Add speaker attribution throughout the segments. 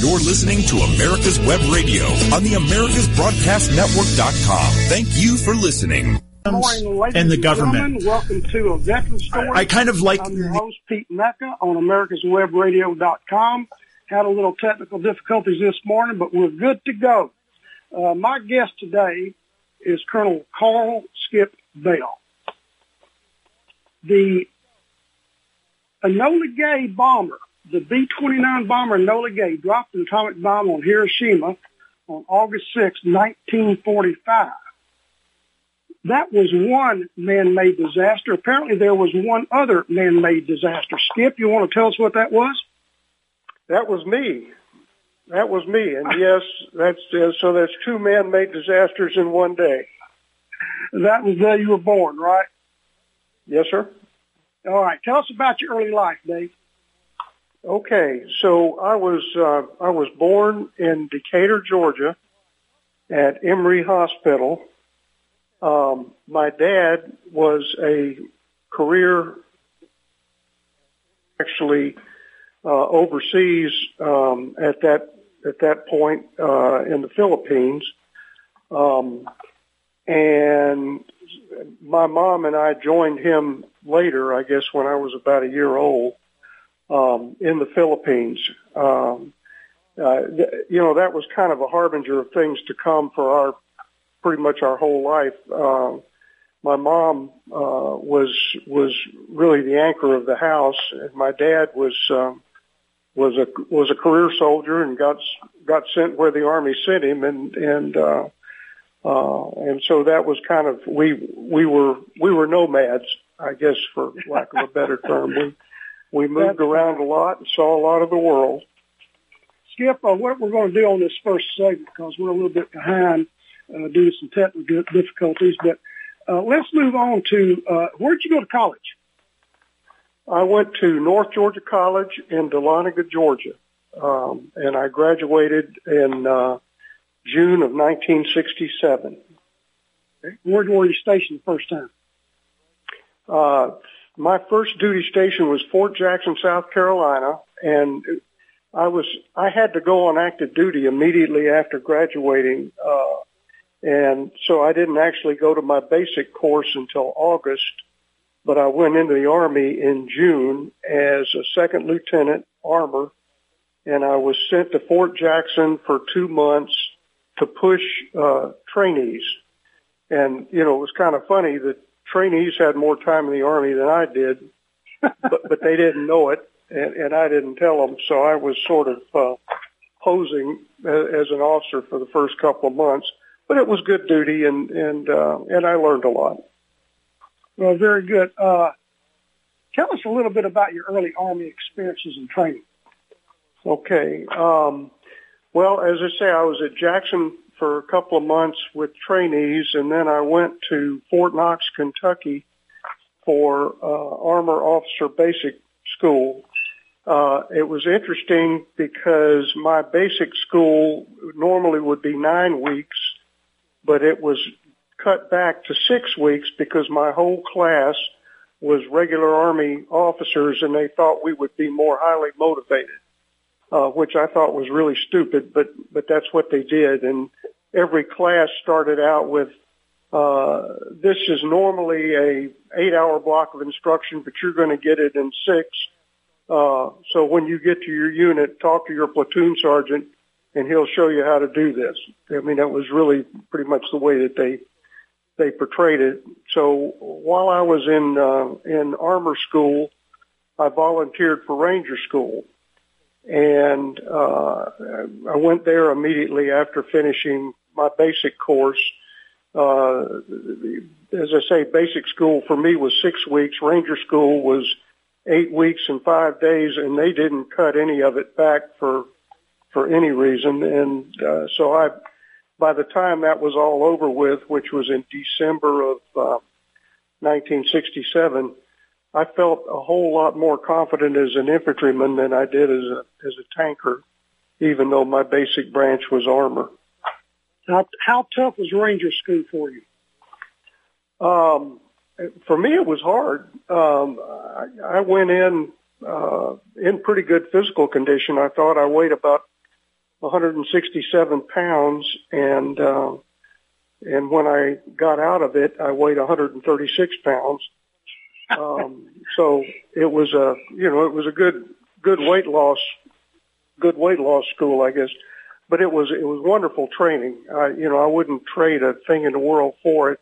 Speaker 1: You're listening to America's Web Radio on the AmericasBroadcastNetwork.com. Thank you for listening.
Speaker 2: Morning,
Speaker 3: and the
Speaker 2: and
Speaker 3: government.
Speaker 2: Welcome to a veteran story.
Speaker 3: I kind of like
Speaker 2: I'm your host, Pete Mecca, on AmericasWebRadio.com. Had a little technical difficulties this morning, but we're good to go. Uh, my guest today is Colonel Carl Skip Bell. The Enola Gay bomber, the B-29 bomber Enola Gay, dropped an atomic bomb on Hiroshima on August 6, 1945 that was one man-made disaster. Apparently there was one other man-made disaster. Skip, you want to tell us what that was?
Speaker 4: That was me. That was me. And yes, that's uh, so. That's two man-made disasters in one day.
Speaker 2: That was the day you were born, right?
Speaker 4: Yes, sir.
Speaker 2: All right. Tell us about your early life, Dave.
Speaker 4: Okay, so I was uh, I was born in Decatur, Georgia, at Emory Hospital. Um, my dad was a career, actually uh, overseas um, at that at that point uh, in the Philippines, um, and my mom and I joined him later. I guess when I was about a year old um, in the Philippines. Um, uh, you know that was kind of a harbinger of things to come for our pretty much our whole life. Uh, my mom uh, was was really the anchor of the house, and my dad was um, was a was a career soldier and got got sent where the army sent him, and and uh, uh, and so that was kind of we we were we were nomads, I guess, for lack of a better term. We we moved around a lot and saw a lot of the world.
Speaker 2: Skip, uh, what we're going to do on this first segment, because we're a little bit behind uh, due to some technical difficulties, but uh, let's move on to uh, where'd you go to college?
Speaker 4: I went to North Georgia College in Dahlonega, Georgia, um, and I graduated in uh, June of 1967.
Speaker 2: Okay. Where were you stationed the first time?
Speaker 4: Uh, my first duty station was Fort Jackson, South Carolina, and I was I had to go on active duty immediately after graduating, uh, and so I didn't actually go to my basic course until August. But I went into the Army in June as a second lieutenant armor, and I was sent to Fort Jackson for two months to push uh, trainees. And you know, it was kind of funny that trainees had more time in the Army than I did, but, but they didn't know it, and, and I didn't tell them. So I was sort of uh, posing as an officer for the first couple of months. But it was good duty, and and uh, and I learned a lot.
Speaker 2: Well, very good. Uh, tell us a little bit about your early Army experiences and training.
Speaker 4: Okay. Um, well, as I say, I was at Jackson for a couple of months with trainees, and then I went to Fort Knox, Kentucky for uh, Armor Officer Basic School. Uh, it was interesting because my basic school normally would be nine weeks, but it was cut back to six weeks because my whole class was regular Army officers and they thought we would be more highly motivated, uh, which I thought was really stupid, but, but that's what they did. And every class started out with, uh, this is normally a eight hour block of instruction, but you're going to get it in six. Uh, so when you get to your unit, talk to your platoon sergeant and he'll show you how to do this. I mean, that was really pretty much the way that they, they portrayed it. So while I was in, uh, in armor school, I volunteered for ranger school and, uh, I went there immediately after finishing my basic course. Uh, as I say, basic school for me was six weeks. Ranger school was eight weeks and five days, and they didn't cut any of it back for for any reason. And uh, so I, by the time that was all over with, which was in December of uh, 1967, I felt a whole lot more confident as an infantryman than I did as a as a tanker, even though my basic branch was armor.
Speaker 2: How, how tough was Ranger School for you?
Speaker 4: Um, for me, it was hard. Um, I, I went in uh, in pretty good physical condition. I thought I weighed about 167 pounds, and uh, and when I got out of it, I weighed 136 pounds. Um, so it was a you know it was a good good weight loss good weight loss school, I guess. But it was it was wonderful training. I you know I wouldn't trade a thing in the world for it.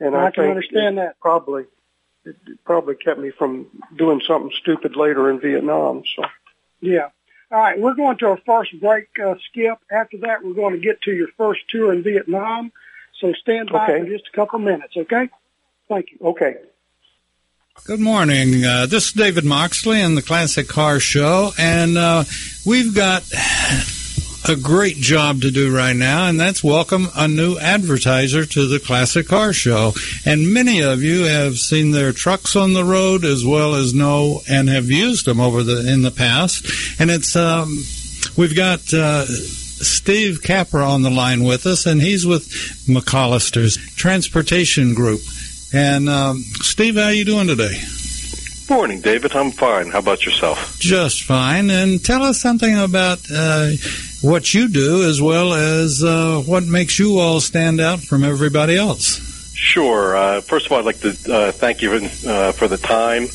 Speaker 2: And I, I can understand that.
Speaker 4: Probably it probably kept me from doing something stupid later in Vietnam. So
Speaker 2: yeah. All right, we're going to our first break, uh, Skip. After that, we're going to get to your first tour in Vietnam. So stand by okay. for just a couple minutes, okay? Thank you.
Speaker 4: Okay.
Speaker 3: Good morning. Uh, this is David Moxley in the Classic Car Show, and uh, we've got a great job to do right now, and that's welcome a new advertiser to the Classic Car Show. And many of you have seen their trucks on the road as well as know and have used them over the in the past. And it's um, we've got. Uh, Steve Capper on the line with us, and he's with McCollister's Transportation Group. And um, Steve, how are you doing today?
Speaker 5: Morning, David. I'm fine. How about yourself?
Speaker 3: Just fine. And tell us something about uh, what you do as well as uh, what makes you all stand out from everybody else.
Speaker 5: Sure. Uh, first of all, I'd like to uh, thank you uh, for the time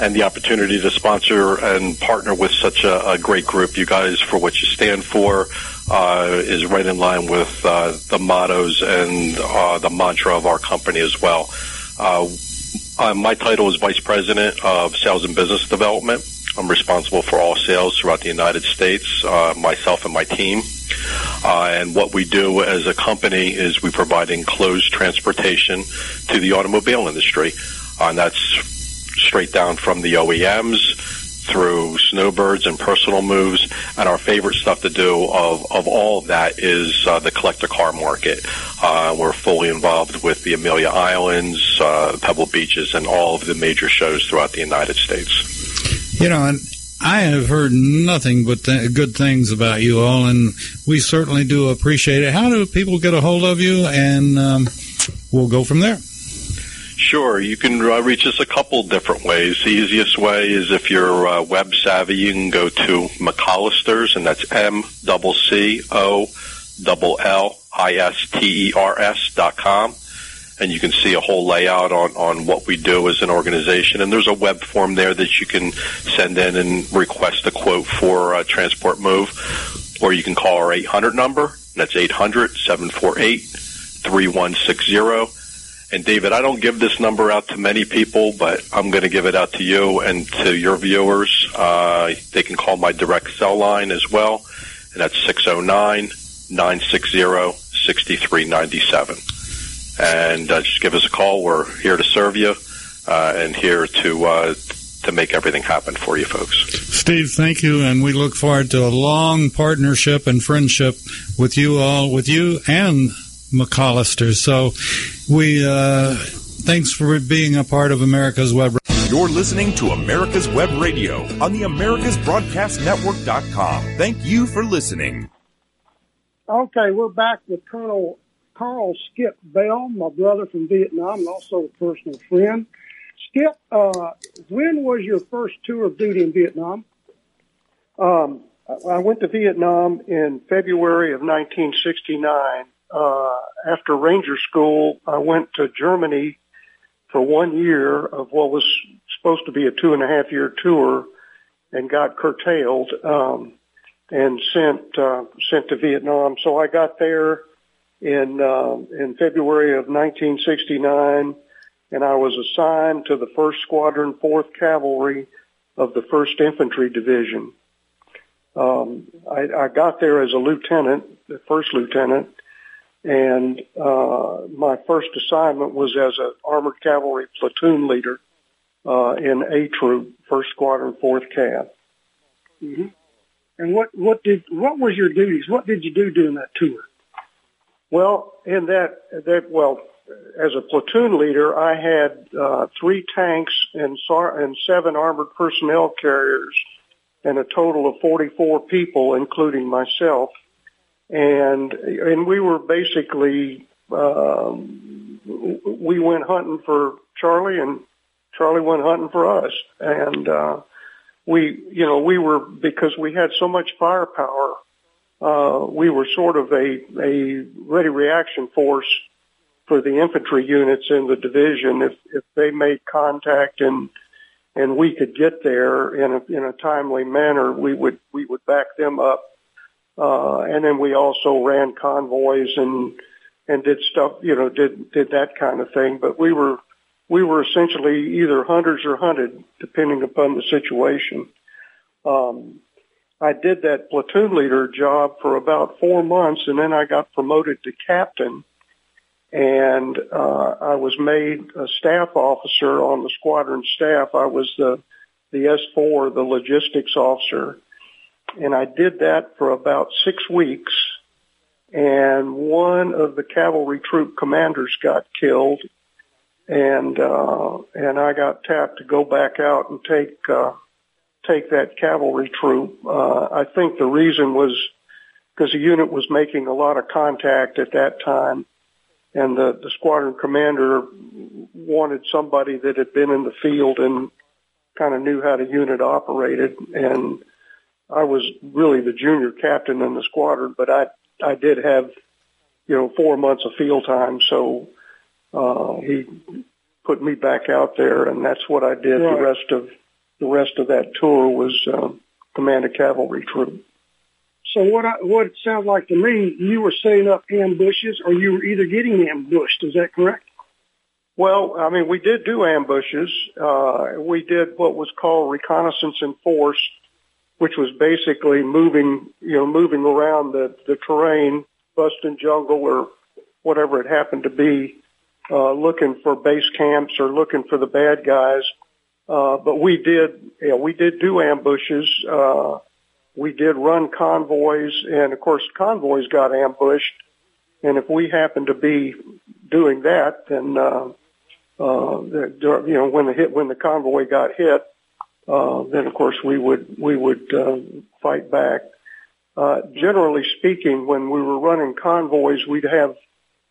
Speaker 5: and the opportunity to sponsor and partner with such a, a great group. You guys, for what you stand for, uh, is right in line with uh, the mottos and uh, the mantra of our company as well. Uh, uh, my title is Vice President of Sales and Business Development. I'm responsible for all sales throughout the United States, uh, myself and my team. Uh, and what we do as a company is we provide enclosed transportation to the automobile industry. Uh, and that's straight down from the OEMs through snowbirds and personal moves. And our favorite stuff to do of, of all of that is uh, the collector car market. Uh, we're fully involved with the Amelia Islands, uh, Pebble Beaches, and all of the major shows throughout the United States.
Speaker 3: You know, and I have heard nothing but th- good things about you all, and we certainly do appreciate it. How do people get a hold of you? And um, we'll go from there.
Speaker 5: Sure, you can uh, reach us a couple different ways. The easiest way is if you're uh, web savvy, you can go to McCollister's, and that's M double C O double L I S T E R S dot com, and you can see a whole layout on on what we do as an organization. And there's a web form there that you can send in and request a quote for a transport move, or you can call our 800 number. That's 800 748 3160 and David, I don't give this number out to many people, but I'm going to give it out to you and to your viewers. Uh, they can call my direct cell line as well, and that's 609 960 6397. And uh, just give us a call. We're here to serve you uh, and here to uh, to make everything happen for you folks.
Speaker 3: Steve, thank you, and we look forward to a long partnership and friendship with you all, with you and McCollister. So we uh, thanks for being a part of America's Web.
Speaker 1: You're listening to America's Web Radio on the AmericasBroadcastNetwork.com. Thank you for listening.
Speaker 2: Okay, we're back with Colonel Carl Skip Bell, my brother from Vietnam, and also a personal friend. Skip, uh, when was your first tour of duty in Vietnam?
Speaker 4: Um, I went to Vietnam in February of 1969 uh, after Ranger School, I went to Germany for one year of what was supposed to be a two and a half year tour and got curtailed, um, and sent, uh, sent to Vietnam. So I got there in, um, in February of 1969 and I was assigned to the 1st Squadron, 4th Cavalry of the 1st Infantry Division. Um, I, I got there as a lieutenant, the first lieutenant, and uh, my first assignment was as an armored cavalry platoon leader uh, in A Troop, First Squadron, Fourth Cav.
Speaker 2: Mm-hmm. And what what did what was your duties? What did you do during that tour?
Speaker 4: Well, in that that well, as a platoon leader, I had uh, three tanks and and seven armored personnel carriers, and a total of 44 people, including myself and and we were basically um, we went hunting for Charlie, and Charlie went hunting for us, and uh, we you know we were because we had so much firepower uh, we were sort of a, a ready reaction force for the infantry units in the division. If, if they made contact and, and we could get there in a, in a timely manner, we would, we would back them up. Uh, and then we also ran convoys and, and did stuff, you know, did, did that kind of thing. But we were, we were essentially either hunters or hunted, depending upon the situation. Um, I did that platoon leader job for about four months, and then I got promoted to captain, and uh, I was made a staff officer on the squadron staff. I was the the S4, the logistics officer, and I did that for about six weeks. And one of the cavalry troop commanders got killed, and uh, and I got tapped to go back out and take uh, take that cavalry troop. Uh, I think the reason was because the unit was making a lot of contact at that time, and the, the squadron commander wanted somebody that had been in the field and kind of knew how the unit operated. And I was really the junior captain in the squadron, but I I did have you know four months of field time, so uh, he put me back out there, and that's what I did right. the rest of the rest of that tour was uh, command a cavalry troop.
Speaker 2: So what I, what it sounds like to me, you were setting up ambushes, or you were either getting ambushed. Is that correct?
Speaker 4: Well, I mean, we did do ambushes. Uh, we did what was called reconnaissance in force, which was basically moving, you know, moving around the, the terrain, busting jungle or whatever it happened to be, uh, looking for base camps or looking for the bad guys. Uh, but we did, you know, we did do ambushes. Uh, we did run convoys, and of course, convoys got ambushed. And if we happened to be doing that, then uh, uh, you know, when the hit, when the convoy got hit, uh, then of course we would we would uh, fight back. Uh, generally speaking, when we were running convoys, we'd have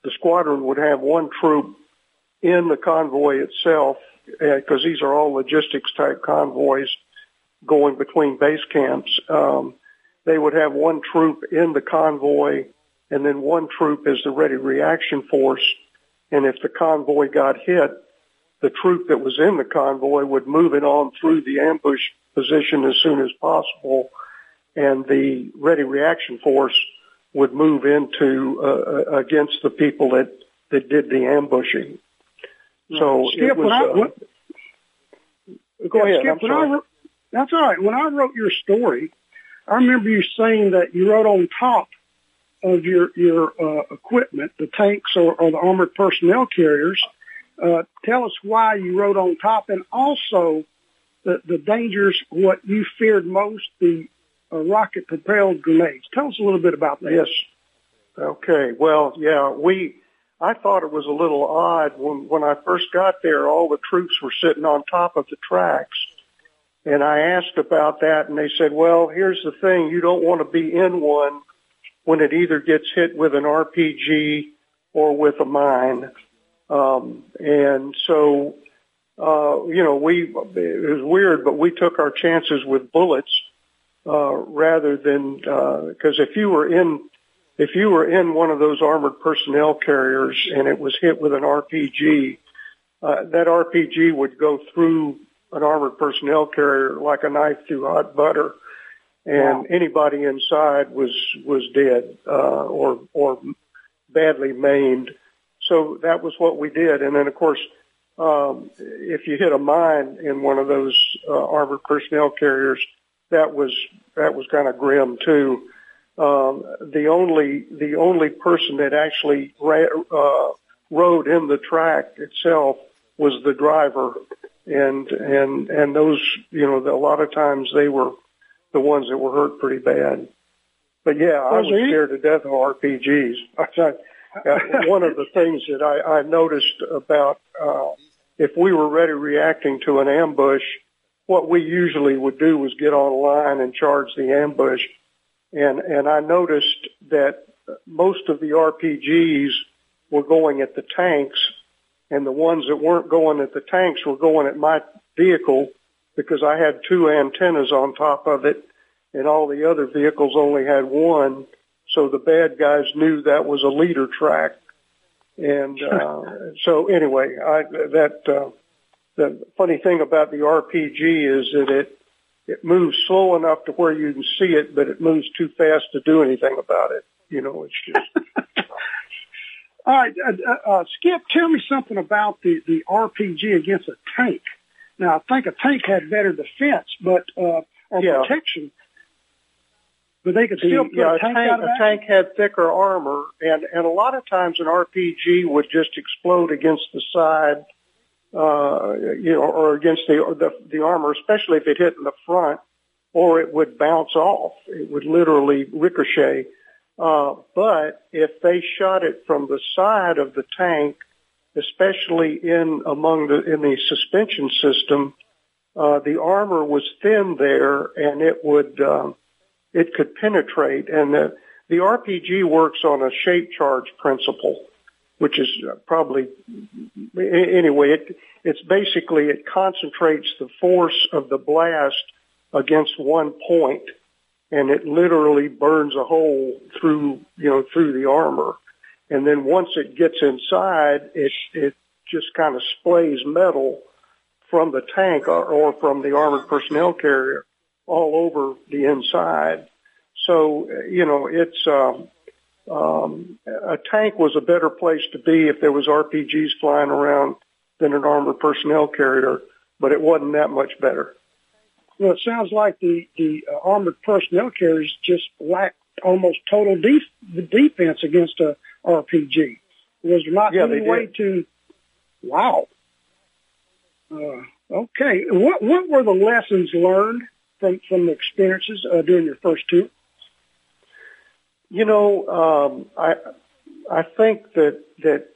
Speaker 4: the squadron would have one troop in the convoy itself because these are all logistics type convoys going between base camps. Um, they would have one troop in the convoy and then one troop is the ready reaction force. And if the convoy got hit, the troop that was in the convoy would move it on through the ambush position as soon as possible. And the ready reaction force would move into uh, uh against the people that, that did the ambushing. So Skip, it was. I, uh,
Speaker 2: go yeah, ahead. Skip, I'm sorry. I, that's all right. When I wrote your story, I remember you saying that you wrote on top of your your uh, equipment, the tanks or, or the armored personnel carriers. Uh, tell us why you rode on top, and also the the dangers, what you feared most, the uh, rocket propelled grenades. Tell us a little bit about
Speaker 4: this. Okay. Well, yeah, we I thought it was a little odd when, when I first got there, all the troops were sitting on top of the tracks. And I asked about that and they said, well, here's the thing. You don't want to be in one when it either gets hit with an RPG or with a mine. Um, and so, uh, you know, we, it was weird, but we took our chances with bullets, uh, rather than, uh, cause if you were in if you were in one of those armored personnel carriers and it was hit with an RPG, uh, that RPG would go through an armored personnel carrier like a knife through hot butter, and wow. anybody inside was was dead uh, or or badly maimed. So that was what we did, and then of course. Um, if you hit a mine in one of those uh, armored personnel carriers, that was that was kind of grim too um, the only the only person that actually ra- uh, rode in the track itself was the driver, and and and those you know a lot of times they were the ones that were hurt pretty bad. But yeah, I was scared to death of RPGs. One of the things that I, I noticed about uh, if we were ready reacting to an ambush, what we usually would do was get on line and charge the ambush and and I noticed that most of the RPGs were going at the tanks, and the ones that weren't going at the tanks were going at my vehicle because I had two antennas on top of it, and all the other vehicles only had one. So the bad guys knew that was a leader track. And uh, so anyway, I, that uh, the funny thing about the RPG is that it it moves slow enough to where you can see it, but it moves too fast to do anything about it. You know, it's just.
Speaker 2: All right, uh, uh, uh, Skip, tell me something about the, the RPG against a tank. Now, I think a tank had better defense, but uh, or
Speaker 4: Yeah.
Speaker 2: protection, but they could
Speaker 4: The-
Speaker 2: still put
Speaker 4: yeah,
Speaker 2: a tank,
Speaker 4: a tank had thicker armor, and and a lot of times an RPG would just explode against the side, uh, you know, or against the, or the the armor, especially if it hit in the front, or it would bounce off. It would literally ricochet. Uh, but if they shot it from the side of the tank, especially in among the in the suspension system, uh, the armor was thin there, and it would. Um, it could penetrate. And the, the RPG works on a shape charge principle, which is uh, probably anyway. It it's basically it concentrates the force of the blast against one point, and it literally burns a hole through you know through the armor. And then once it gets inside, it it just kind of splays metal from the tank or, or from the armored personnel carrier all over the inside. So, you know, it's, um, um, a tank was a better place to be if there was RPGs flying around than an armored personnel carrier, but it wasn't that much better.
Speaker 2: Well, it sounds like the the uh, armored personnel carriers just lack almost total def- defense against a RPG. Was there not
Speaker 4: Yeah,
Speaker 2: any way
Speaker 4: did.
Speaker 2: to? Wow. Uh, okay. What what were the lessons learned from the experiences uh, during your first tour?
Speaker 4: You know, um, I, I think that, that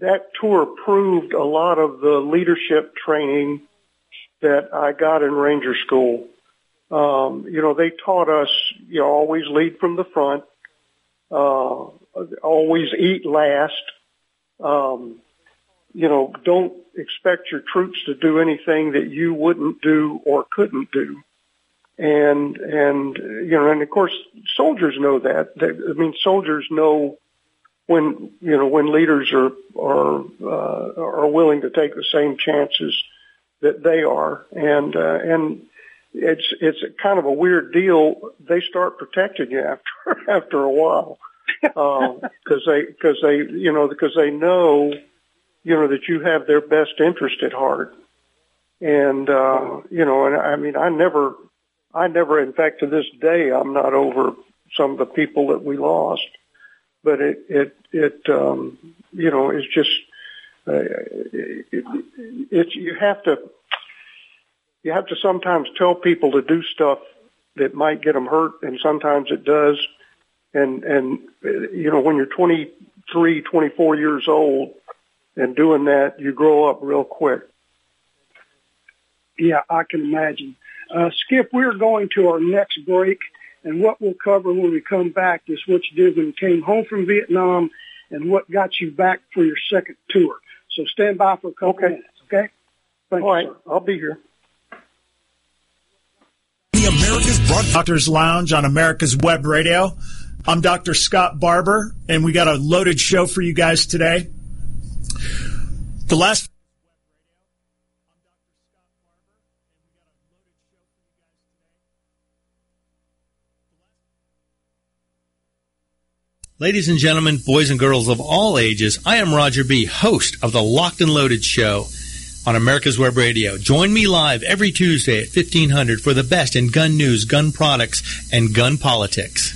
Speaker 4: that tour proved a lot of the leadership training that I got in Ranger School. Um, you know, they taught us, you know, always lead from the front, uh, always eat last. Um, you know, don't expect your troops to do anything that you wouldn't do or couldn't do. And, and, you know, and of course soldiers know that. They, I mean, soldiers know when, you know, when leaders are, are, uh, are willing to take the same chances that they are. And, uh, and it's, it's kind of a weird deal. They start protecting you after, after a while. Um, cause they, cause they, you know, because they know, you know, that you have their best interest at heart. And, uh, you know, and I mean, I never, I never, in fact, to this day, I'm not over some of the people that we lost, but it, it, it, um, you know, it's just, uh, it, it, it's, you have to, you have to sometimes tell people to do stuff that might get them hurt, and sometimes it does. And, and, you know, when you're 23, 24 years old and doing that, you grow up real quick.
Speaker 2: Yeah, I can imagine. Uh, Skip, we're going to our next break, and what we'll cover when we come back is what you did when you came home from Vietnam and what got you back for your second tour. So stand by for a couple
Speaker 4: Okay.
Speaker 2: minutes, okay? Thank
Speaker 4: All
Speaker 2: you,
Speaker 4: right,
Speaker 2: sir.
Speaker 4: I'll be here.
Speaker 1: The America's broadcast.
Speaker 6: Doctor's Lounge on America's Web Radio. I'm Dr. Scott Barber, and we got a loaded show for you guys today. The last
Speaker 7: Ladies and gentlemen, boys and girls of all ages, I am Roger B., host of the Locked and Loaded Show on America's Web Radio. Join me live every Tuesday at 1500 for the best in gun news, gun products, and gun politics.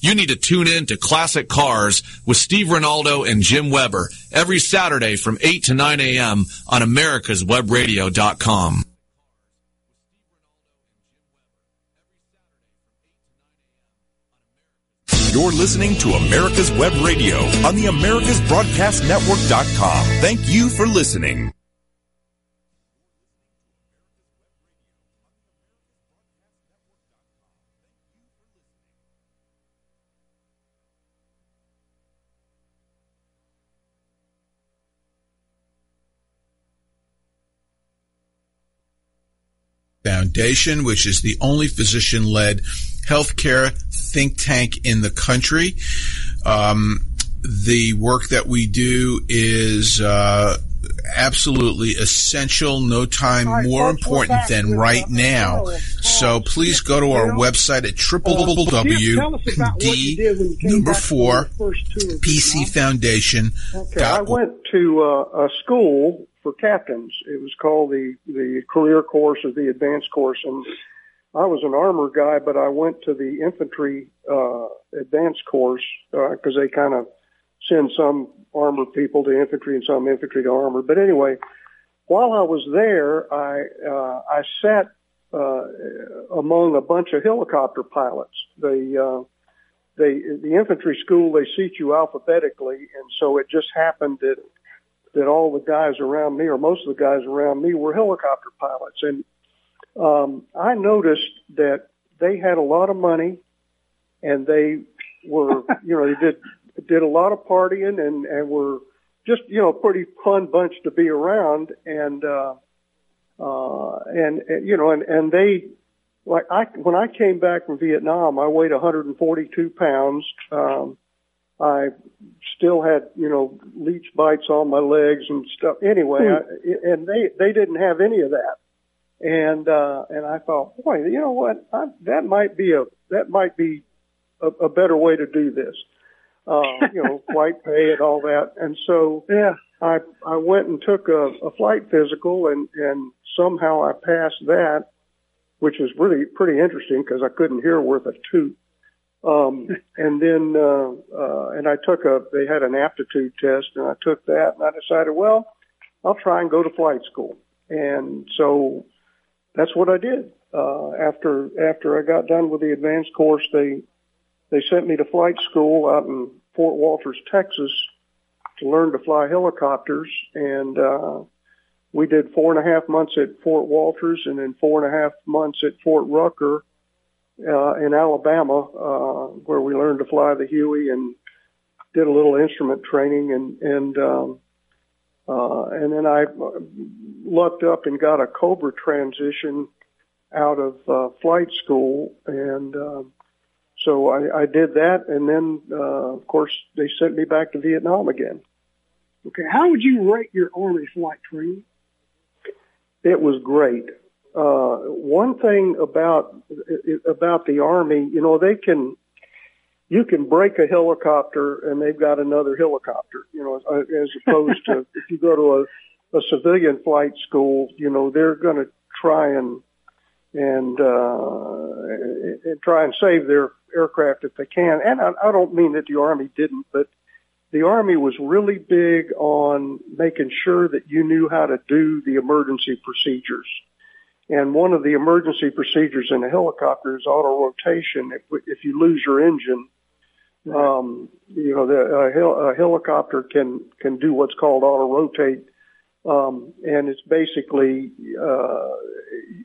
Speaker 8: you need to tune in to Classic Cars with Steve Ronaldo and Jim Weber every Saturday from 8 to 9 a.m. on americaswebradio.com.
Speaker 1: You're listening to America's Web Radio on the AmericasBroadcastNetwork.com. Thank you for listening.
Speaker 9: Foundation, which is the only physician led healthcare think tank in the country. Um, the work that we do is uh, absolutely essential, no time more important than right now. So please go to our website at
Speaker 2: Skip, tell us about what you did when you
Speaker 9: www.d number four
Speaker 2: your first tour of Vietnam.
Speaker 9: Foundation.
Speaker 4: Okay, I went to uh, a school for captains. It was called the the career course or the advanced course, and I was an armor guy, but I went to the infantry uh, advanced course because they kind of send some armor people to infantry and some infantry to armor. But anyway, while I was there, I uh, I sat uh, among a bunch of helicopter pilots. They uh, they the infantry school they seat you alphabetically, and so it just happened that that all the guys around me, or most of the guys around me, were helicopter pilots, and um, I noticed that they had a lot of money, and they were, you know, they did did a lot of partying and and were just, you know, pretty fun bunch to be around, and uh, uh, and, and you know, and and they like I when I came back from Vietnam, I weighed 142 pounds. Um, I still had, you know, leech bites on my legs and stuff. Anyway, I, and they they didn't have any of that. And uh, and I thought, boy, you know what? I, that might be a that might be a, a better way to do this. Uh, you know, flight pay and all that. And so
Speaker 2: Yeah.
Speaker 4: I I went and took a, a flight physical and and somehow I passed that, which was really pretty interesting because I couldn't hear worth a toot. Um, and then uh, uh, and I took a they had an aptitude test and I took that and I decided well I'll try and go to flight school. And so that's what I did. Uh, after after I got done with the advanced course, they they sent me to flight school out in Fort Walters, Texas, to learn to fly helicopters, and uh, we did four and a half months at Fort Walters, and then four and a half months at Fort Rucker uh, in Alabama, uh, where we learned to fly the Huey and did a little instrument training, and and um, uh, and then I lucked up and got a Cobra transition out of uh, flight school, and um, so I, I did that, and then uh, of course they sent me back to Vietnam again.
Speaker 2: Okay. How would you rate your Army flight training?
Speaker 4: It was great. Uh, one thing about about the Army, you know, they can you can break a helicopter and they've got another helicopter, you know, as as opposed to if you go to a, a civilian flight school, you know, they're going to try and and uh, and try and save their aircraft if they can. And I, I don't mean that the Army didn't, but the Army was really big on making sure that you knew how to do the emergency procedures. And one of the emergency procedures in a helicopter is auto rotation. If, if you lose your engine, um, you know, the, a, hel- a helicopter can, can do what's called auto rotate. Um, and it's basically, uh,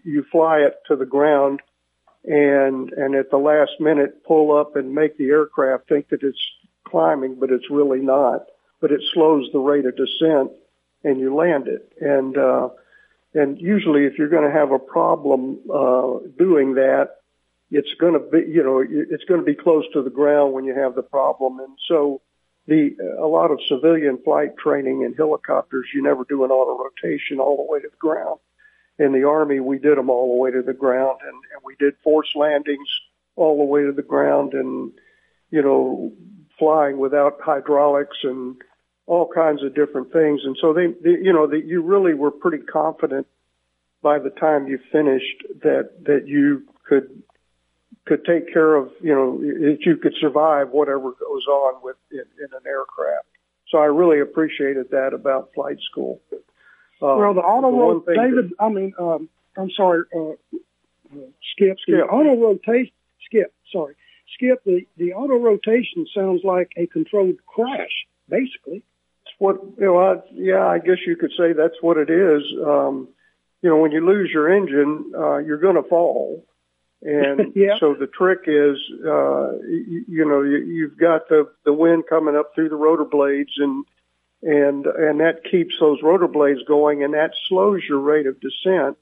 Speaker 4: you fly it to the ground and, and at the last minute pull up and make the aircraft think that it's climbing, but it's really not. But it slows the rate of descent and you land it. And, uh, and usually if you're going to have a problem, uh, doing that, it's going to be, you know, it's going to be close to the ground when you have the problem. And so the, a lot of civilian flight training in helicopters, you never do an auto rotation all the way to the ground. In the Army, we did them all the way to the ground and, and we did force landings all the way to the ground and, you know, flying without hydraulics and all kinds of different things. And so they, they you know, that you really were pretty confident by the time you finished that, that you could, could take care of, you know, that you could survive whatever goes on with in, in an aircraft. So I really appreciated that about flight school. Uh,
Speaker 2: well, the auto
Speaker 4: the
Speaker 2: ro-
Speaker 4: thing that-
Speaker 2: David, I mean, um, I'm sorry, uh, uh, Skip,
Speaker 4: Skip.
Speaker 2: The auto rotation, Skip, sorry. Skip, the, the auto rotation sounds like a controlled crash, basically.
Speaker 4: What, you know, I, yeah, I guess you could say that's what it is. Um, you know, when you lose your engine, uh, you're going to fall. And
Speaker 2: Yeah.
Speaker 4: so the trick is, uh, you, you know, you, you've got the, the wind coming up through the rotor blades and, and, and that keeps those rotor blades going and that slows your rate of descent.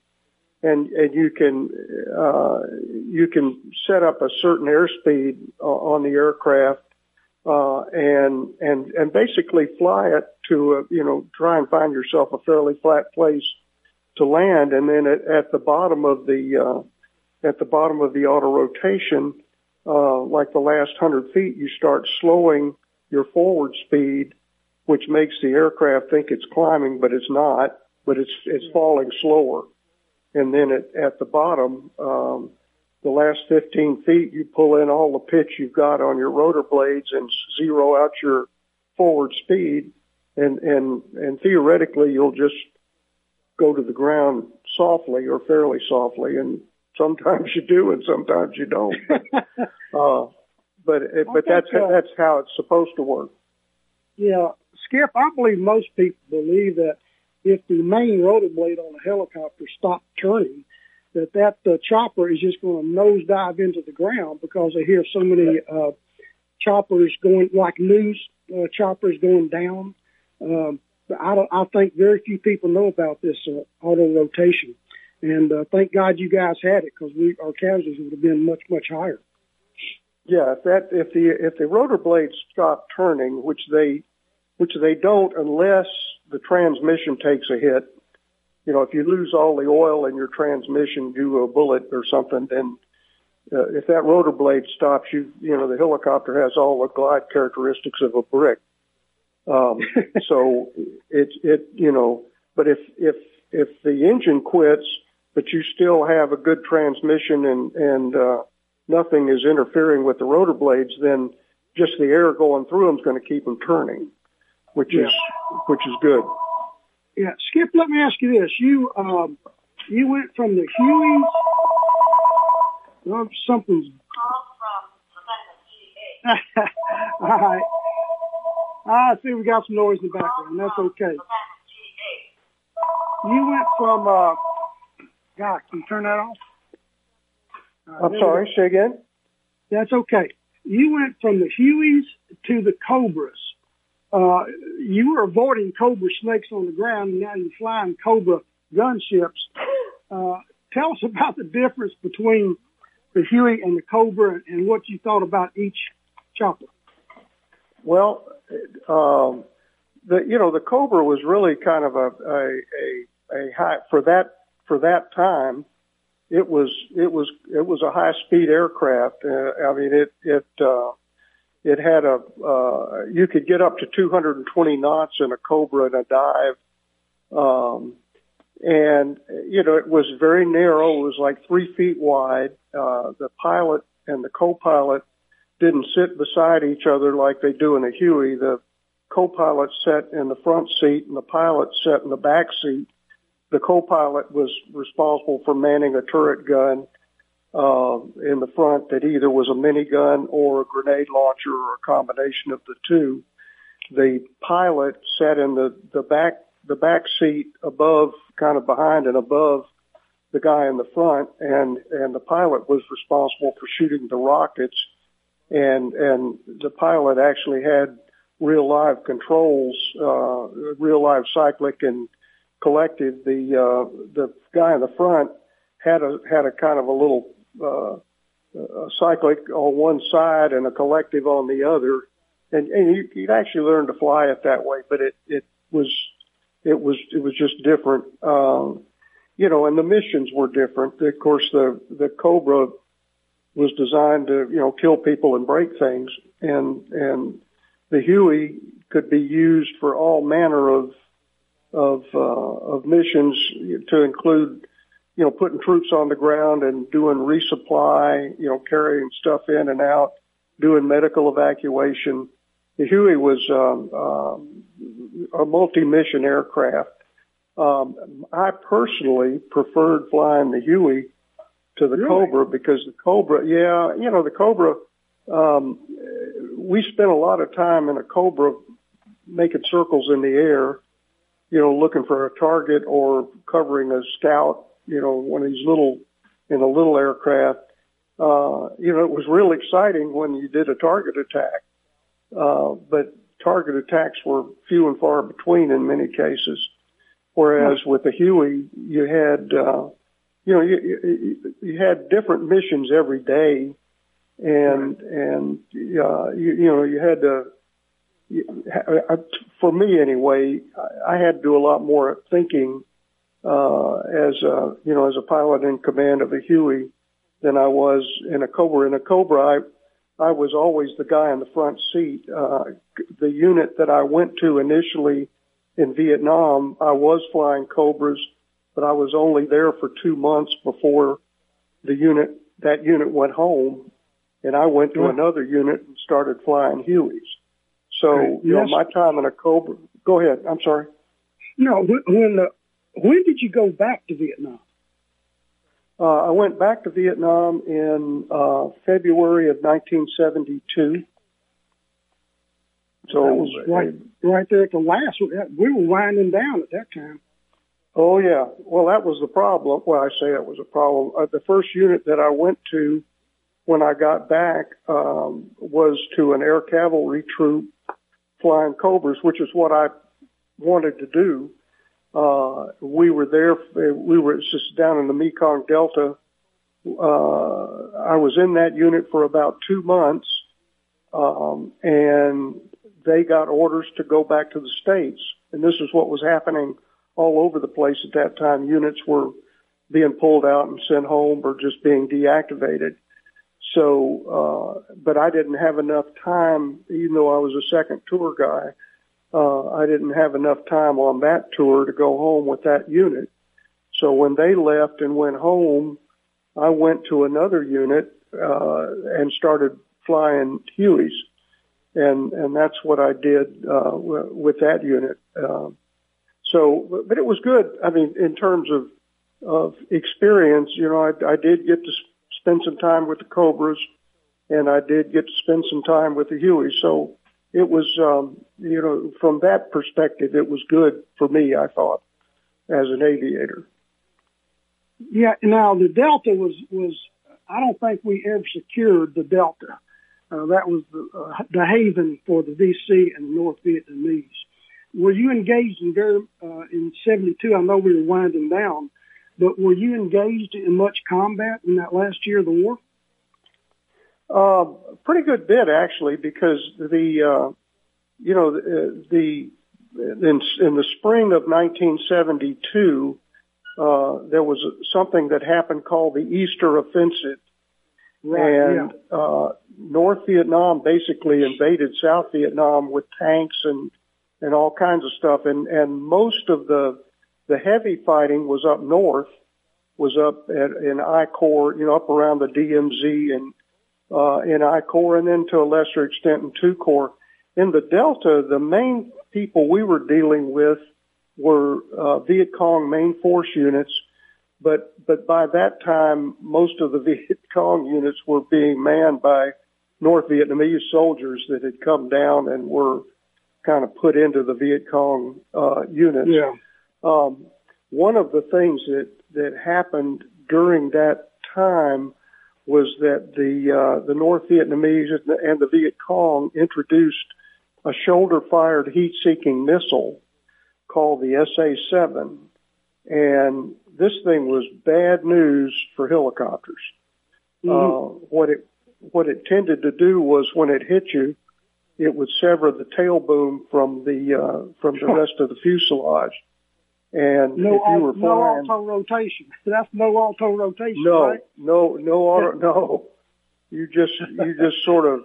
Speaker 4: And, and you can, uh, you can set up a certain airspeed uh, on the aircraft, uh, and, and, and basically fly it to, a, you know, try and find yourself a fairly flat place to land. And then at, at the bottom of the, uh, at the bottom of the auto rotation, uh, like the last hundred feet, you start slowing your forward speed, which makes the aircraft think it's climbing, but it's not, but it's, it's falling slower. And then at, at the bottom, um, the last 15 feet, you pull in all the pitch you've got on your rotor blades and zero out your forward speed. And, and, and theoretically, you'll just go to the ground softly or fairly softly. And sometimes you do and sometimes you don't. uh, but, it, but that's,
Speaker 2: think, uh,
Speaker 4: that's how it's supposed to work.
Speaker 2: Yeah, Skip, I believe most people believe that if the main rotor blade on a helicopter stopped turning, that that uh, chopper is just going to nosedive into the ground because they hear so many uh, choppers going, like news uh, choppers going down. Um, but I don't. I think very few people know about this uh, auto rotation, and uh, thank God you guys had it because we our casualties would have been much much higher.
Speaker 4: Yeah, if that if the if the rotor blades stop turning, which they which they don't unless the transmission takes a hit. You know, if you lose all the oil in your transmission due to a bullet or something, then uh, if that rotor blade stops, you you know the helicopter has all the glide characteristics of a brick. Um, so it it you know, but if if if the engine quits, but you still have a good transmission and and uh, nothing is interfering with the rotor blades, then just the air going through them is going to keep them turning, which is which is good.
Speaker 2: Yeah, Skip. Let me ask you this: you um, you went from the Hueys. Well, something's. All right. I see we got some noise in the background. That's okay. You went from. Uh, God, can you turn that off? Uh,
Speaker 4: I'm sorry, say again.
Speaker 2: That's okay. You went from the Hueys to the Cobras. Uh, you were avoiding Cobra snakes on the ground, and now you're flying Cobra gunships. Uh, tell us about the difference between the Huey and the Cobra, and what you thought about each chopper.
Speaker 4: Well, um, the you know the Cobra was really kind of a a a, a high for that for that time. It was it was it was a high speed aircraft. Uh, I mean it it uh, it had a uh, you could get up to 220 knots in a Cobra in a dive. Um, and you know it was very narrow. It was like three feet wide. Uh, the pilot and the co-pilot didn't sit beside each other like they do in a Huey. The co-pilot sat in the front seat and the pilot sat in the back seat. The co-pilot was responsible for manning a turret gun uh, in the front that either was a minigun or a grenade launcher or a combination of the two. The pilot sat in the, the back the back seat above, kind of behind and above the guy in the front, and and the pilot was responsible for shooting the rockets, and and the pilot actually had real live controls, uh, real live cyclic and collective. The uh, the guy in the front had a had a kind of a little uh, a cyclic on one side and a collective on the other, and and you, you'd actually learn to fly it that way, but it it was it was it was just different. Um, you know, and the missions were different. Of course, the the Cobra was designed to you know kill people and break things, and and the Huey could be used for all manner of of uh, of missions to include you know putting troops on the ground and doing resupply, you know carrying stuff in and out, doing medical evacuation. The Huey was um, um, a multi-mission aircraft. Um, I personally preferred flying the Huey to the
Speaker 2: Really?
Speaker 4: Cobra because the Cobra, yeah, you know, the Cobra um, we spent a lot of time in a Cobra making circles in the air, you know, looking for a target or covering a scout, you know, one of these little, in a little aircraft. Uh, you know, it was real exciting when you did a target attack. Uh, but target attacks were few and far between in many cases. Whereas with the Huey, you had, uh, you know, you, you, you had different missions every day and, and, uh, you, you know, you had to, for me anyway, I had to do a lot more thinking, uh, as a, you know, as a pilot in command of a Huey than I was in a Cobra. In a Cobra, I, I was always the guy in the front seat. Uh, the unit that I went to initially in Vietnam, I was flying Cobras, but I was only there for two months before the unit, that unit went home and I went to yeah. another unit and started flying Hueys. So, you yes. know, my time in a Cobra, go ahead. I'm sorry.
Speaker 2: No, when, the, when did you go back to Vietnam?
Speaker 4: Uh, I went back to Vietnam in uh, February of 1972.
Speaker 2: So that was right, right there at the last. We were winding down at that time.
Speaker 4: Oh yeah. Well, that was the problem. Well, I say it was a problem. Uh, the first unit that I went to when I got back um, was to an air cavalry troop flying Cobras, which is what I wanted to do. Uh, we were there. We were just down in the Mekong Delta. Uh, I was in that unit for about two months, um, and they got orders to go back to the states. And this is what was happening all over the place at that time. Units were being pulled out and sent home, or just being deactivated. So, uh, but I didn't have enough time, even though I was a second tour guy, uh, I didn't have enough time on that tour to go home with that unit. So when they left and went home, I went to another unit, uh, and started flying Hueys. And, and that's what I did, uh, with that unit. Uh, so, but it was good. I mean, in terms of, of experience, you know, I, I did get to spend some time with the Cobras, and I did get to spend some time with the Huey. So it was, um, you know, from that perspective, it was good for me. I thought as an aviator.
Speaker 2: Yeah. Now the Delta was was. I don't think we ever secured the Delta. Uh, that was the, uh, the haven for the VC and the North Vietnamese. Were you engaged in there uh, in '72? I know we were winding down, but were you engaged in much combat in that last year of the war?
Speaker 4: Uh, pretty good bit actually, because the uh, you know the, the in, in the spring of 1972 uh, there was something that happened called the Easter Offensive,
Speaker 2: right,
Speaker 4: and
Speaker 2: yeah.
Speaker 4: uh, North Vietnam basically invaded South Vietnam with tanks and and all kinds of stuff, and and most of the the heavy fighting was up north, was up at, in I Corps, you know, up around the DMZ and uh, in I Corps, and then to a lesser extent in two Corps. In the Delta, the main people we were dealing with were uh, Viet Cong main force units, but but by that time, most of the Viet Cong units were being manned by North Vietnamese soldiers that had come down and were kind of put into the Viet Cong uh, units.
Speaker 2: Yeah.
Speaker 4: Um, one of the things that, that happened during that time was that the uh, the North Vietnamese and the Viet Cong introduced a shoulder-fired heat-seeking missile called the SA-7, and this thing was bad news for helicopters. Mm-hmm. Uh, what it what it tended to do was when it hit you, it would sever the tail boom from the uh, from the rest of the fuselage. And
Speaker 2: no,
Speaker 4: if you were flying, no
Speaker 2: auto rotation. That's no auto rotation.
Speaker 4: no,
Speaker 2: right?
Speaker 4: no, no auto, no. You just you just sort of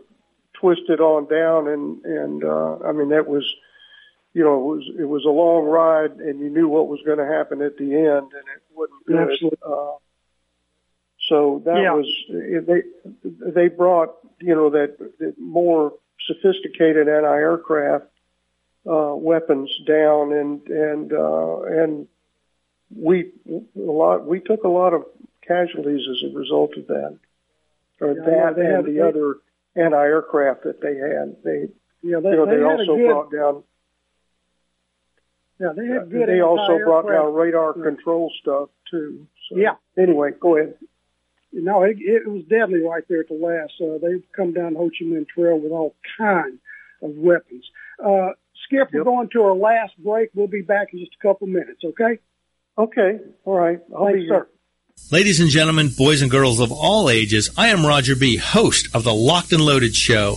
Speaker 4: twist it on down, and and uh, I mean that was, you know, it was it was a long ride, and you knew what was going to happen at the end, and it wouldn't good.
Speaker 2: Absolutely.
Speaker 4: Uh, so that
Speaker 2: Yeah.
Speaker 4: was they they brought you know that, that more sophisticated anti-aircraft uh, weapons down, and and uh, and we a lot we took a lot of casualties as a result of that, or
Speaker 2: Yeah,
Speaker 4: that
Speaker 2: they
Speaker 4: and
Speaker 2: had-
Speaker 4: the
Speaker 2: they-
Speaker 4: other anti-aircraft that they had. They,
Speaker 2: Yeah, they,
Speaker 4: you know,
Speaker 2: they
Speaker 4: they, also
Speaker 2: good,
Speaker 4: brought down.
Speaker 2: yeah, they had good
Speaker 4: They also brought down radar control stuff too. So,
Speaker 2: Yeah.
Speaker 4: Anyway, go ahead.
Speaker 2: No, it, it was deadly right there at the last. Uh, they've come down Ho Chi Minh Trail with all kinds of weapons. Uh, Skip, we're going to our last break. We'll be back in just a couple minutes, okay?
Speaker 4: Okay. All right. I'll
Speaker 2: Thanks,
Speaker 4: be here.
Speaker 2: sir.
Speaker 7: Ladies and gentlemen, boys and girls of all ages, I am Roger B., host of the Locked and Loaded Show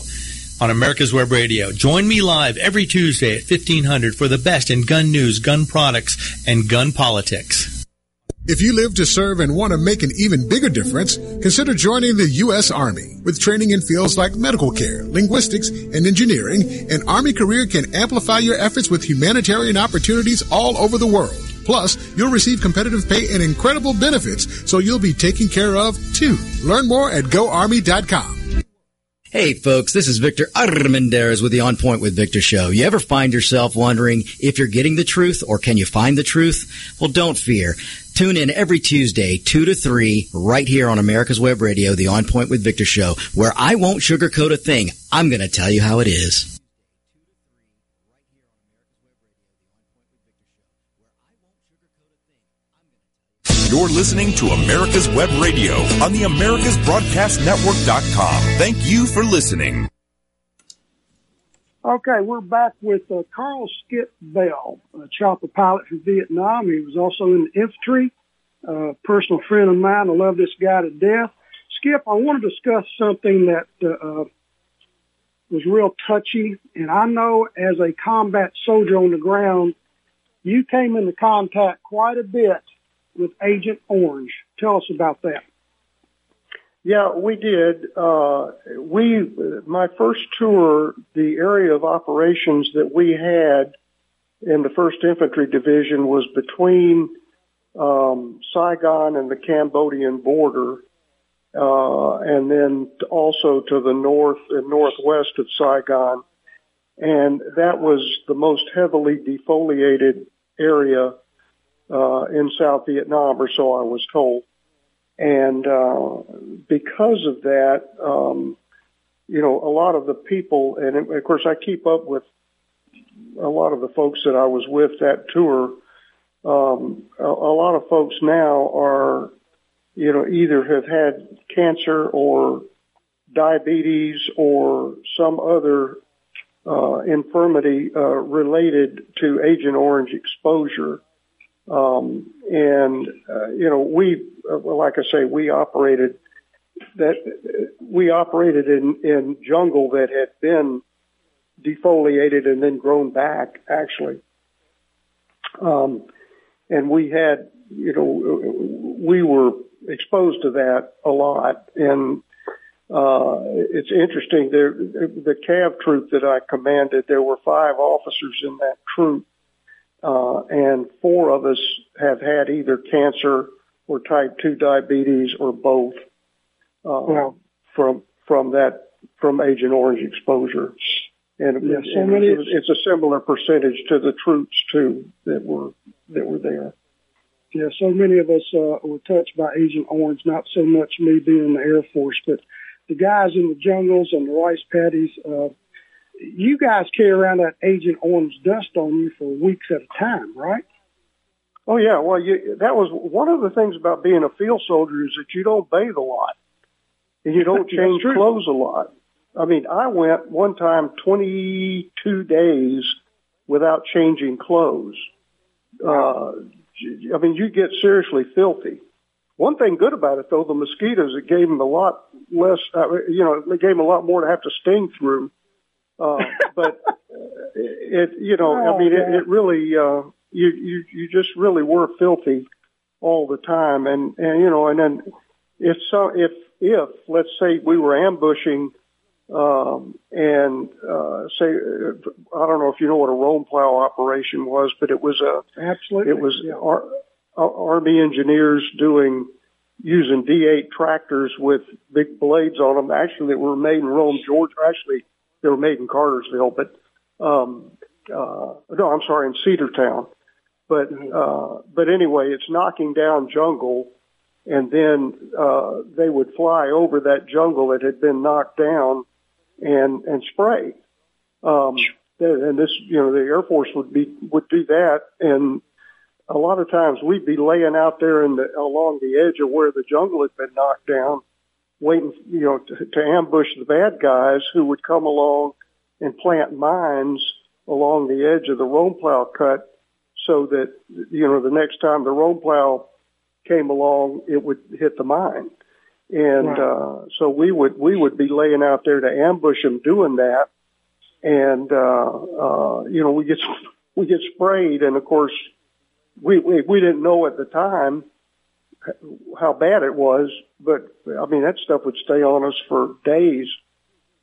Speaker 7: on America's Web Radio. Join me live every Tuesday at 1500 for the best in gun news, gun products, and gun politics.
Speaker 10: If you live to serve and want to make an even bigger difference, consider joining the U.S. Army. With training in fields like medical care, linguistics, and engineering, an Army career can amplify your efforts with humanitarian opportunities all over the world. Plus, you'll receive competitive pay and incredible benefits, so you'll be taken care of too. Learn more at goarmy.com.
Speaker 11: Hey folks, this is Victor Armendariz with the On Point with Victor show. You ever find yourself wondering if you're getting the truth or can you find the truth? Well, don't fear. Tune in every Tuesday, 2 to 3, right here on America's Web Radio, the On Point with Victor show, where I won't sugarcoat a thing. I'm going to tell you how it is.
Speaker 1: You're listening to America's Web Radio on the AmericasBroadcastNetwork.com. Thank you for listening.
Speaker 2: Okay, we're back with uh, Carl Skip Bell, a chopper pilot from Vietnam. He was also in the infantry, uh, personal friend of mine. I love this guy to death. Skip, I want to discuss something that uh, uh, was real touchy, and I know as a combat soldier on the ground, you came into contact quite a bit with Agent Orange. Tell us about that.
Speaker 4: Yeah, we did. Uh, we, my first tour, the area of operations that we had in the First Infantry Division was between um, Saigon and the Cambodian border, uh, and then also to the north and northwest of Saigon. And that was the most heavily defoliated area uh, in South Vietnam, or so I was told. And uh, because of that, um, you know, a lot of the people, and of course, I keep up with a lot of the folks that I was with that tour. Um, a, a lot of folks now are, you know, either have had cancer or diabetes or some other uh, infirmity uh, related to Agent Orange exposure. Um, and, uh, you know, we, uh, like I say, we operated that, we operated in, in jungle that had been defoliated and then grown back, actually. Um, and we had, you know, we were exposed to that a lot. And, uh, it's interesting. There, the Cav troop that I commanded, there were five officers in that troop uh, and four of us have had either cancer or type 2 diabetes or both uh,
Speaker 2: Wow.
Speaker 4: from from that from Agent Orange exposure. And,
Speaker 2: Yeah,
Speaker 4: and
Speaker 2: so many-
Speaker 4: it's, it's a similar percentage to the troops too that were that were there.
Speaker 2: Yeah, so many of us uh, were touched by Agent Orange. Not so much me being in the Air Force, but the guys in the jungles and the rice paddies. Uh, you guys carry around that Agent Orange dust on you for weeks at a time, right?
Speaker 4: Oh yeah, well you, that was one of the things about being a field soldier is that you don't bathe a lot and you don't change clothes a lot. I mean, I went one time 22 days without changing clothes. Uh, I mean, you get seriously filthy. One thing good about it though, the mosquitoes, it gave them a lot less, uh, you know, it gave them a lot more to have to sting through. Uh, but it, you know, I
Speaker 2: Oh,
Speaker 4: mean, it, it really, uh, you, you, you just really were filthy all the time. And, and, you know, and then if so, if, if let's say we were ambushing, um, and, uh, say, uh, I don't know if you know what a Rome plow operation was, but it was a,
Speaker 2: Absolutely.
Speaker 4: it was
Speaker 2: Yeah.
Speaker 4: ar- Army engineers doing using D8 tractors with big blades on them. Actually, that were made in Rome, Georgia. Actually, they were made in Cartersville, but um, uh, no, I'm sorry, in Cedartown. But uh, but anyway, it's knocking down jungle, and then uh, they would fly over that jungle that had been knocked down and and spray. Um, and this, you know, the Air Force would be would do that, and a lot of times we'd be laying out there in the along the edge of where the jungle had been knocked down, waiting, you know, to, to ambush the bad guys who would come along and plant mines along the edge of the Rome plow cut, so that you know the next time the Rome plow came along, it would hit the mine. And
Speaker 2: Right.
Speaker 4: uh, so we would we would be laying out there to ambush them doing that, and uh, uh, you know we get we get sprayed, and of course we, we we didn't know at the time how bad it was, but I mean that stuff would stay on us for days,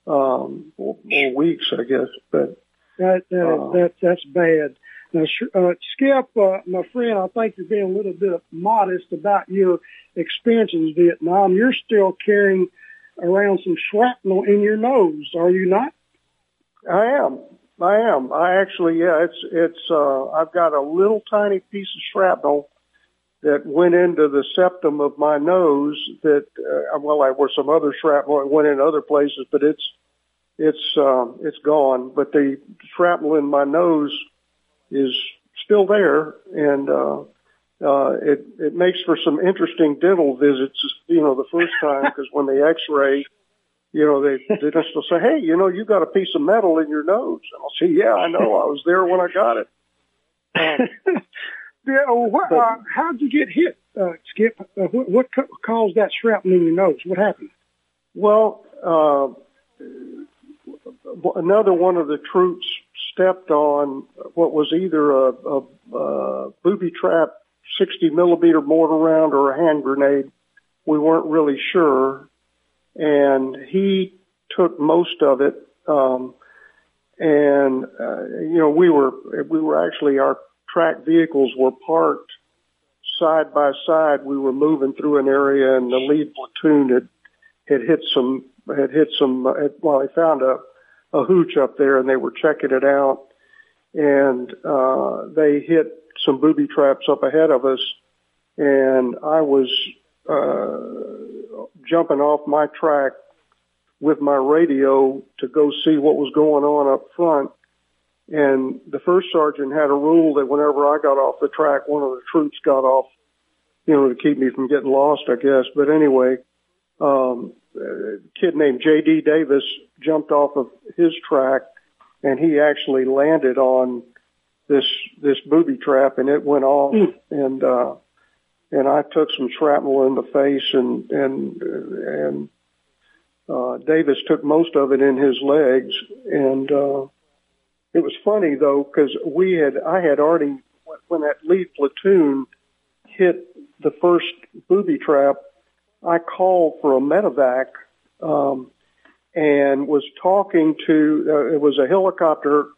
Speaker 4: um, or, or weeks, I guess. But
Speaker 2: That, that,
Speaker 4: Uh,
Speaker 2: that that's bad. Now, uh, Skip, uh, my friend, I think you're being a little bit modest about your experience in Vietnam. You're still carrying around some shrapnel in your nose, are you not?
Speaker 4: I am. I am. I actually, yeah, it's, it's, uh, I've got a little tiny piece of shrapnel that went into the septum of my nose that, uh, well, there were some other shrapnel that went in other places, but it's, it's, um, it's gone. But the shrapnel in my nose is still there and, uh, uh, it, it makes for some interesting dental visits, you know, the first time, because when they x-ray, you know, they, they just will say, hey, you know, you got a piece of metal in your nose. And I'll say, yeah, I know. I was there when I got it.
Speaker 2: Yeah, well, what, uh, how'd you get hit, uh, Skip? Uh, what, what ca- caused that shrapnel in your nose? What happened?
Speaker 4: Well, uh, another one of the troops stepped on what was either a, a, a booby trap 60 millimeter mortar round or a hand grenade. We weren't really sure. And he took most of it. Um, and, uh, you know, we were, we were actually, our track vehicles were parked side by side. We were moving through an area and the lead platoon had, had hit some, had hit some, had, well, they found a, a hooch up there and they were checking it out and, uh, they hit some booby traps up ahead of us and I was, uh, jumping off my track with my radio to go see what was going on up front. And the first sergeant had a rule that whenever I got off the track, one of the troops got off, you know, to keep me from getting lost, I guess. But anyway, um, a kid named J.D. Davis jumped off of his track and he actually landed on this, this booby trap and it went off and, uh, and I took some shrapnel in the face and, and, and, uh, Davis took most of it in his legs and, uh, it was funny though, cause we had, I had already, when that lead platoon hit the first booby trap, I called for a medevac, um, and was talking to, uh, it was a helicopter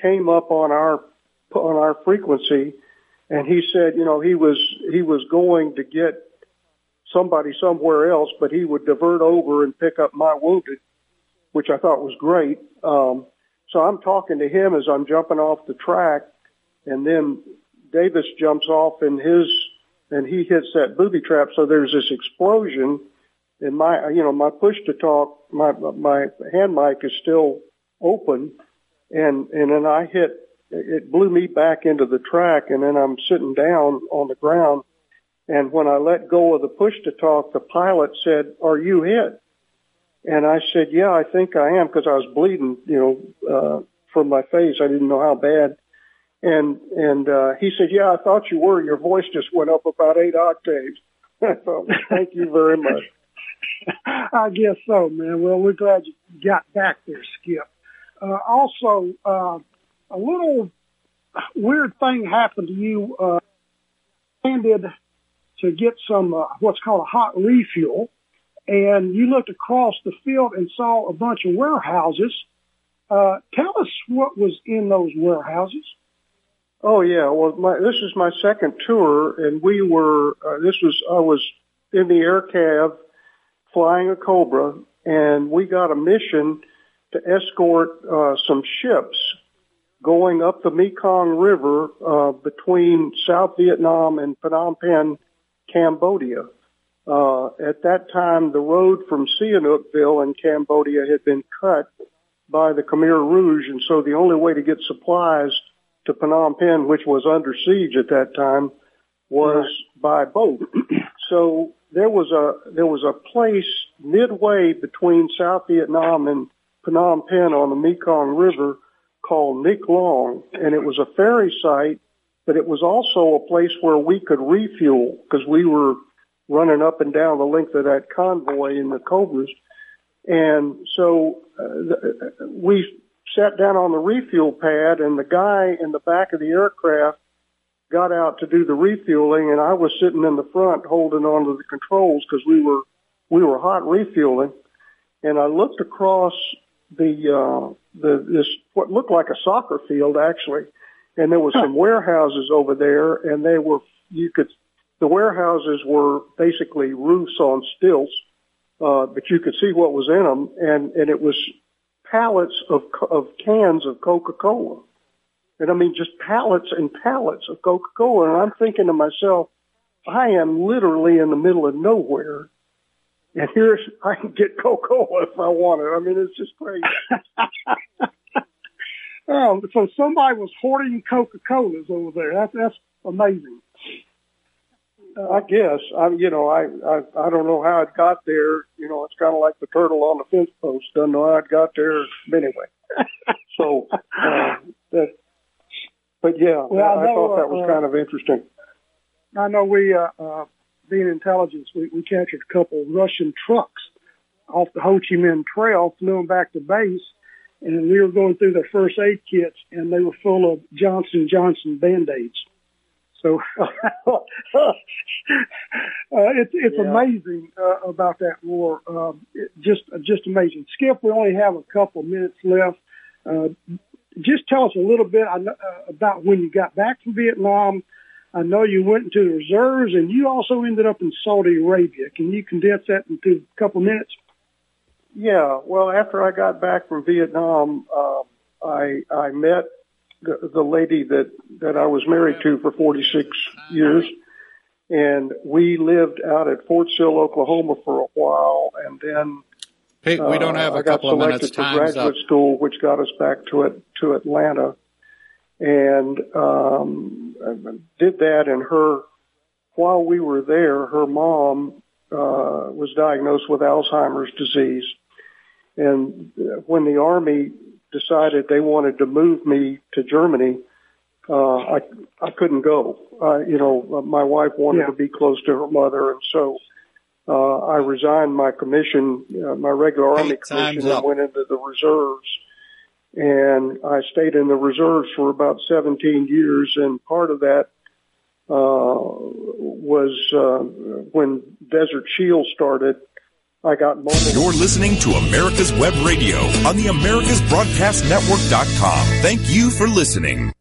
Speaker 4: came up on our, on our frequency and he said, you know, he was, he was going to get somebody somewhere else, but he would divert over and pick up my wounded, which I thought was great. Um, so I'm talking to him as I'm jumping off the track and then Davis jumps off in his, and he hits that booby trap. So there's this explosion and my, you know, my push to talk, my, my hand mic is still open and, and then I hit, it blew me back into the track and then I'm sitting down on the ground. And when I let go of the push to talk, the pilot said, are you hit? And I said, yeah, I think I am because I was bleeding, you know, uh, from my face. I didn't know how bad. And, and, uh, he said, yeah, I thought you were. Your voice just went up about eight octaves. I thought, well, thank you very much.
Speaker 2: I guess so, man. Well, we're glad you got back there, Skip. Uh, also, uh, a little weird thing happened to you. Uh, landed to get some uh, what's called a hot refuel, and you looked across the field and saw a bunch of warehouses. Uh, tell us what was in those warehouses.
Speaker 4: Oh yeah, well, my, this is my second tour, and we were. Uh, this was I was in the air cav flying a Cobra, and we got a mission to escort uh, some ships going up the Mekong River uh, between South Vietnam and Phnom Penh, Cambodia. Uh, at that time, the road from Sihanoukville in Cambodia had been cut by the Khmer Rouge, and so the only way to get supplies to Phnom Penh, which was under siege at that time, was by boat. so there was a there was a place midway between South Vietnam and Phnom Penh on the Mekong River called Neak Luong, and it was a ferry site, but it was also a place where we could refuel because we were running up and down the length of that convoy in the Cobras. And so uh, we sat down on the refuel pad, and the guy in the back of the aircraft got out to do the refueling, and I was sitting in the front holding on to the controls because we were we were hot refueling. And I looked across the uh, the this what looked like a soccer field actually, and there was some warehouses over there, and they were you could the warehouses were basically roofs on stilts, uh, but you could see what was in them, and and it was pallets of of cans of Coca Cola, and I mean just pallets and pallets of Coca Cola, and I'm thinking to myself, I am literally in the middle of nowhere, and here's I can get Coca Cola if I want it. I mean, it's just crazy.
Speaker 2: oh, so somebody was hoarding Coca Colas over there. That's that's amazing.
Speaker 4: I guess I, you know, I, I I don't know how it got there. You know, it's kind of like the turtle on the fence post. Don't know how it got there. Anyway, so uh, that. But yeah, well, I, I, know, thought that was uh, kind of interesting.
Speaker 2: I know we, uh, uh, being intelligence, we, we captured a couple Russian trucks off the Ho Chi Minh Trail, flew them back to base, and we were going through their first aid kits, and they were full of Johnson Johnson band-aids. So uh, it's it's yeah. amazing uh, about that war. Um, it just just amazing. Skip, we only have a couple minutes left. Uh, just tell us a little bit uh, about when you got back from Vietnam. I know you went into the reserves, and you also ended up in Saudi Arabia. Can you condense that into a couple minutes?
Speaker 4: Yeah. Well, after I got back from Vietnam, um, I I met the, the lady that, that I was married to for 46 years. And we lived out at Fort Sill, Oklahoma for a while. And then
Speaker 3: Pete, we don't have a uh, couple of minutes.
Speaker 4: I got selected for graduate up. school, which got us back to it, to Atlanta. And, um, did that and her, while we were there, her mom, uh, was diagnosed with Alzheimer's disease. And when the army decided they wanted to move me to Germany, uh, I I couldn't go. Uh, you know, my wife wanted yeah. to be close to her mother, and so uh, I resigned my commission, uh, my regular Army commission, and went into the reserves. And I stayed in the reserves for about 17 years, and part of that uh, was uh, when Desert Shield started. I got mobile.
Speaker 1: You're listening to America's Web Radio on the AmericasBroadcastNetwork.com. Thank you for listening.